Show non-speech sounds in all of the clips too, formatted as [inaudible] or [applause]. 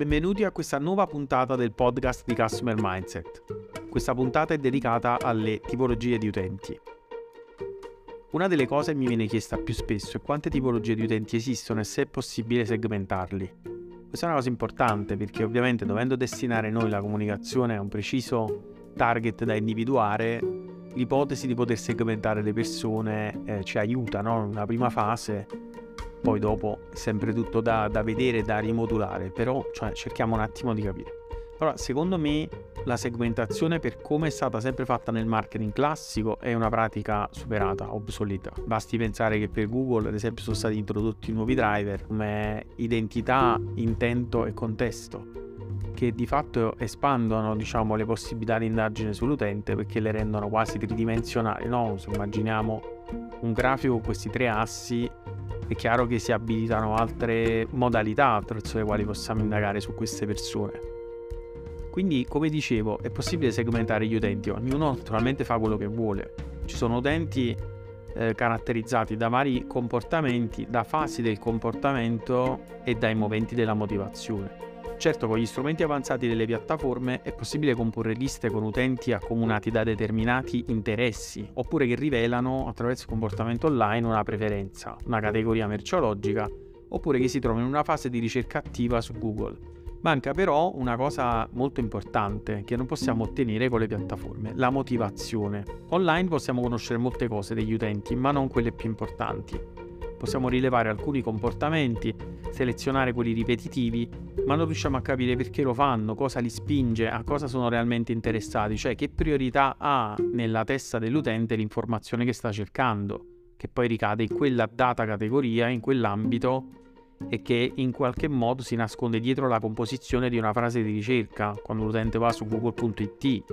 benvenuti a questa nuova puntata del podcast di Customer Mindset. Questa puntata è dedicata alle tipologie di utenti. Una delle cose che mi viene chiesta più spesso è quante tipologie di utenti esistono e se è possibile segmentarli. Questa è una cosa importante perché ovviamente dovendo destinare noi la comunicazione a un preciso target da individuare, l'ipotesi di poter segmentare le persone eh, ci aiuta no? in una prima fase poi dopo è sempre tutto da, da vedere, da rimodulare, però cioè, cerchiamo un attimo di capire. Allora, secondo me la segmentazione per come è stata sempre fatta nel marketing classico è una pratica superata, obsoleta. Basti pensare che per Google, ad esempio, sono stati introdotti nuovi driver come identità, intento e contesto, che di fatto espandono diciamo, le possibilità di indagine sull'utente perché le rendono quasi tridimensionali. No? Se immaginiamo un grafico con questi tre assi è chiaro che si abilitano altre modalità attraverso le quali possiamo indagare su queste persone. Quindi, come dicevo, è possibile segmentare gli utenti, ognuno naturalmente fa quello che vuole. Ci sono utenti eh, caratterizzati da vari comportamenti, da fasi del comportamento e dai momenti della motivazione. Certo, con gli strumenti avanzati delle piattaforme è possibile comporre liste con utenti accomunati da determinati interessi, oppure che rivelano attraverso il comportamento online una preferenza, una categoria merceologica, oppure che si trovano in una fase di ricerca attiva su Google. Manca però una cosa molto importante che non possiamo ottenere con le piattaforme, la motivazione. Online possiamo conoscere molte cose degli utenti, ma non quelle più importanti. Possiamo rilevare alcuni comportamenti, selezionare quelli ripetitivi, ma non riusciamo a capire perché lo fanno, cosa li spinge, a cosa sono realmente interessati, cioè che priorità ha nella testa dell'utente l'informazione che sta cercando, che poi ricade in quella data categoria, in quell'ambito e che in qualche modo si nasconde dietro la composizione di una frase di ricerca quando l'utente va su google.it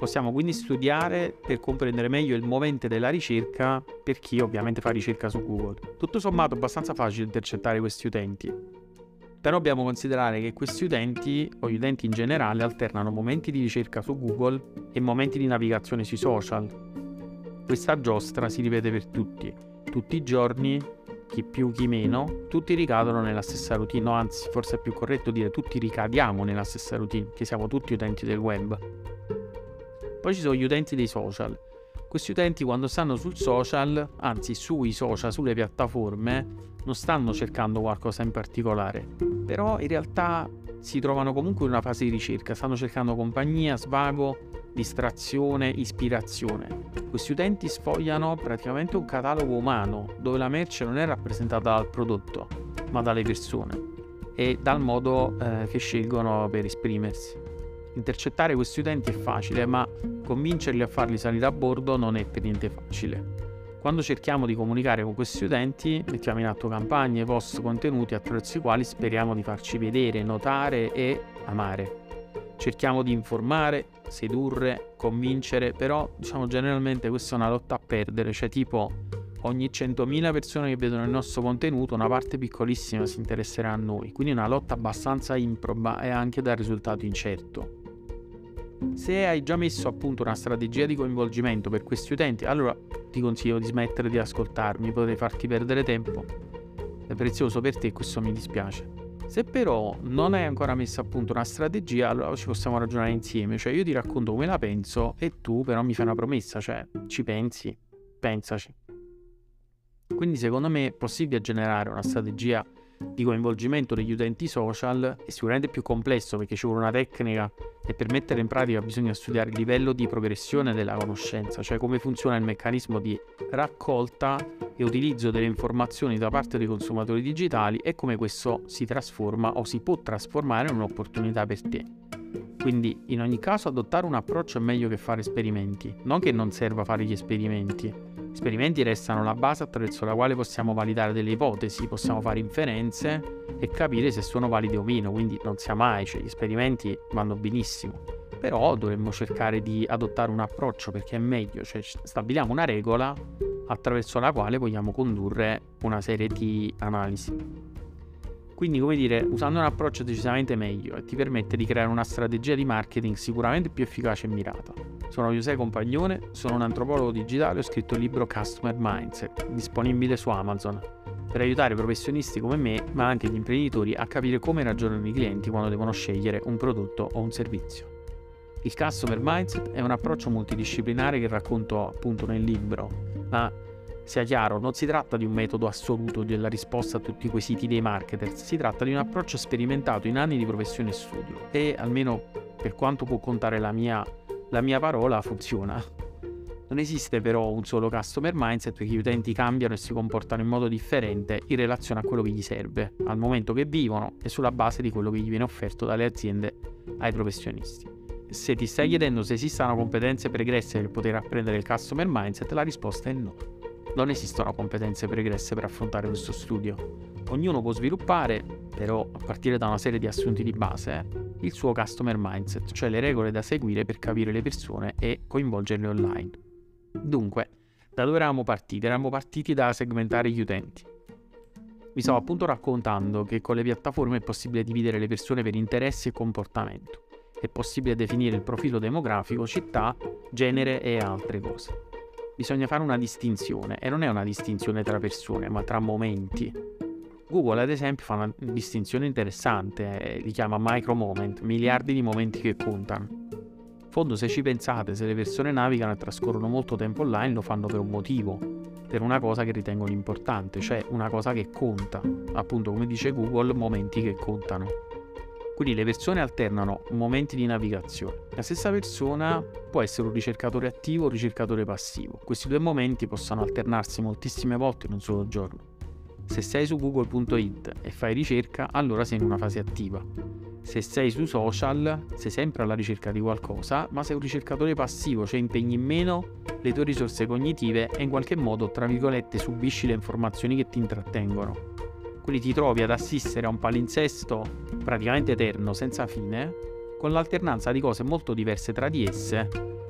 Possiamo quindi studiare per comprendere meglio il movente della ricerca per chi ovviamente fa ricerca su Google. Tutto sommato è abbastanza facile intercettare questi utenti. Però dobbiamo considerare che questi utenti, o gli utenti in generale, alternano momenti di ricerca su Google e momenti di navigazione sui social. Questa giostra si ripete per tutti. Tutti i giorni, chi più chi meno, tutti ricadono nella stessa routine, o anzi forse è più corretto dire tutti ricadiamo nella stessa routine, che siamo tutti utenti del web. Poi ci sono gli utenti dei social. Questi utenti quando stanno sul social, anzi sui social, sulle piattaforme, non stanno cercando qualcosa in particolare, però in realtà si trovano comunque in una fase di ricerca, stanno cercando compagnia, svago, distrazione, ispirazione. Questi utenti sfogliano praticamente un catalogo umano dove la merce non è rappresentata dal prodotto, ma dalle persone e dal modo eh, che scelgono per esprimersi. Intercettare questi utenti è facile, ma convincerli a farli salire a bordo non è per niente facile. Quando cerchiamo di comunicare con questi utenti, mettiamo in atto campagne, post, contenuti attraverso i quali speriamo di farci vedere, notare e amare. Cerchiamo di informare, sedurre, convincere, però diciamo generalmente questa è una lotta a perdere, cioè tipo ogni 100.000 persone che vedono il nostro contenuto, una parte piccolissima si interesserà a noi, quindi una lotta abbastanza improba e anche dal risultato incerto. Se hai già messo a punto una strategia di coinvolgimento per questi utenti, allora ti consiglio di smettere di ascoltarmi, potrei farti perdere tempo. È prezioso per te e questo mi dispiace. Se però non hai ancora messo a punto una strategia, allora ci possiamo ragionare insieme, cioè io ti racconto come la penso e tu però mi fai una promessa, cioè ci pensi, pensaci. Quindi secondo me è possibile generare una strategia di coinvolgimento degli utenti social è sicuramente più complesso perché ci vuole una tecnica e per mettere in pratica bisogna studiare il livello di progressione della conoscenza, cioè come funziona il meccanismo di raccolta e utilizzo delle informazioni da parte dei consumatori digitali e come questo si trasforma o si può trasformare in un'opportunità per te. Quindi in ogni caso adottare un approccio è meglio che fare esperimenti, non che non serva fare gli esperimenti, Esperimenti restano la base attraverso la quale possiamo validare delle ipotesi, possiamo fare inferenze e capire se sono valide o meno, quindi non sia mai, cioè gli esperimenti vanno benissimo. Però dovremmo cercare di adottare un approccio perché è meglio, cioè stabiliamo una regola attraverso la quale vogliamo condurre una serie di analisi. Quindi, come dire, usando un approccio decisamente meglio e ti permette di creare una strategia di marketing sicuramente più efficace e mirata. Sono José Compagnone, sono un antropologo digitale, ho scritto il libro Customer Mindset, disponibile su Amazon, per aiutare professionisti come me, ma anche gli imprenditori a capire come ragionano i clienti quando devono scegliere un prodotto o un servizio. Il Customer Mindset è un approccio multidisciplinare che racconto appunto nel libro, ma sia chiaro, non si tratta di un metodo assoluto della risposta a tutti i quesiti dei marketers, si tratta di un approccio sperimentato in anni di professione e studio e almeno per quanto può contare la mia, la mia parola funziona. Non esiste però un solo customer mindset perché gli utenti cambiano e si comportano in modo differente in relazione a quello che gli serve, al momento che vivono e sulla base di quello che gli viene offerto dalle aziende ai professionisti. Se ti stai chiedendo se esistano competenze pregresse per poter apprendere il customer mindset, la risposta è no non esistono competenze pregresse per affrontare questo studio. Ognuno può sviluppare, però a partire da una serie di assunti di base, il suo customer mindset, cioè le regole da seguire per capire le persone e coinvolgerle online. Dunque, da dove eravamo partiti? Eravamo partiti da segmentare gli utenti. Vi stavo appunto raccontando che con le piattaforme è possibile dividere le persone per interessi e comportamento. È possibile definire il profilo demografico, città, genere e altre cose bisogna fare una distinzione e non è una distinzione tra persone ma tra momenti. Google ad esempio fa una distinzione interessante, eh, li chiama micro moment, miliardi di momenti che contano. In fondo se ci pensate, se le persone navigano e trascorrono molto tempo online lo fanno per un motivo, per una cosa che ritengono importante, cioè una cosa che conta, appunto come dice Google, momenti che contano. Quindi le persone alternano momenti di navigazione. La stessa persona può essere un ricercatore attivo o un ricercatore passivo. Questi due momenti possono alternarsi moltissime volte in un solo giorno. Se sei su google.it e fai ricerca, allora sei in una fase attiva. Se sei su social, sei sempre alla ricerca di qualcosa, ma sei un ricercatore passivo, cioè impegni meno le tue risorse cognitive e in qualche modo, tra virgolette, subisci le informazioni che ti intrattengono. Quindi ti trovi ad assistere a un palinsesto praticamente eterno, senza fine, con l'alternanza di cose molto diverse tra di esse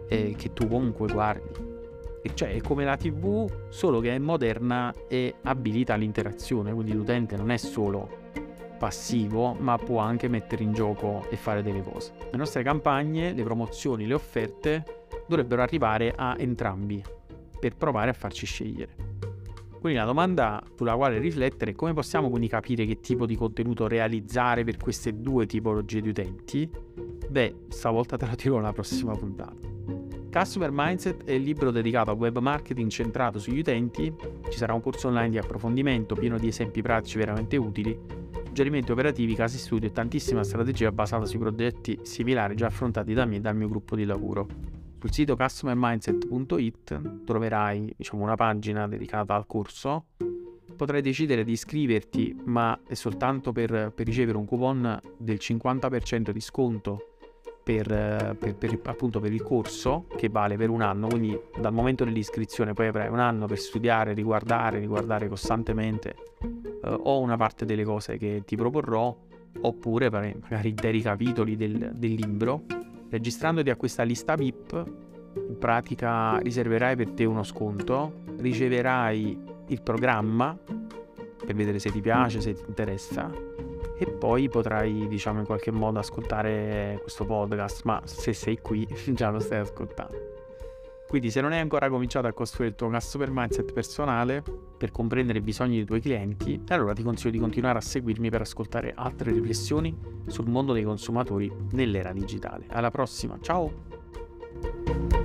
eh, che tu comunque guardi. E cioè è come la TV, solo che è moderna e abilita l'interazione, quindi l'utente non è solo passivo, ma può anche mettere in gioco e fare delle cose. Le nostre campagne, le promozioni, le offerte dovrebbero arrivare a entrambi per provare a farci scegliere. Quindi la domanda sulla quale riflettere è come possiamo quindi capire che tipo di contenuto realizzare per queste due tipologie di utenti? Beh, stavolta te lo dirò nella prossima puntata. Customer Mindset è il libro dedicato al web marketing centrato sugli utenti. Ci sarà un corso online di approfondimento pieno di esempi pratici veramente utili, suggerimenti operativi, casi studio e tantissima strategia basata sui progetti similari già affrontati da me e dal mio gruppo di lavoro. Sul sito customermindset.it troverai diciamo, una pagina dedicata al corso. Potrai decidere di iscriverti, ma è soltanto per, per ricevere un coupon del 50% di sconto per, per, per, appunto per il corso che vale per un anno. Quindi dal momento dell'iscrizione poi avrai un anno per studiare, riguardare, riguardare costantemente eh, o una parte delle cose che ti proporrò, oppure magari interi capitoli del, del libro Registrandoti a questa lista VIP, in pratica riserverai per te uno sconto, riceverai il programma per vedere se ti piace, se ti interessa e poi potrai diciamo in qualche modo ascoltare questo podcast, ma se sei qui [laughs] già lo stai ascoltando. Quindi se non hai ancora cominciato a costruire il tuo customer mindset personale per comprendere i bisogni dei tuoi clienti, allora ti consiglio di continuare a seguirmi per ascoltare altre riflessioni sul mondo dei consumatori nell'era digitale. Alla prossima, ciao!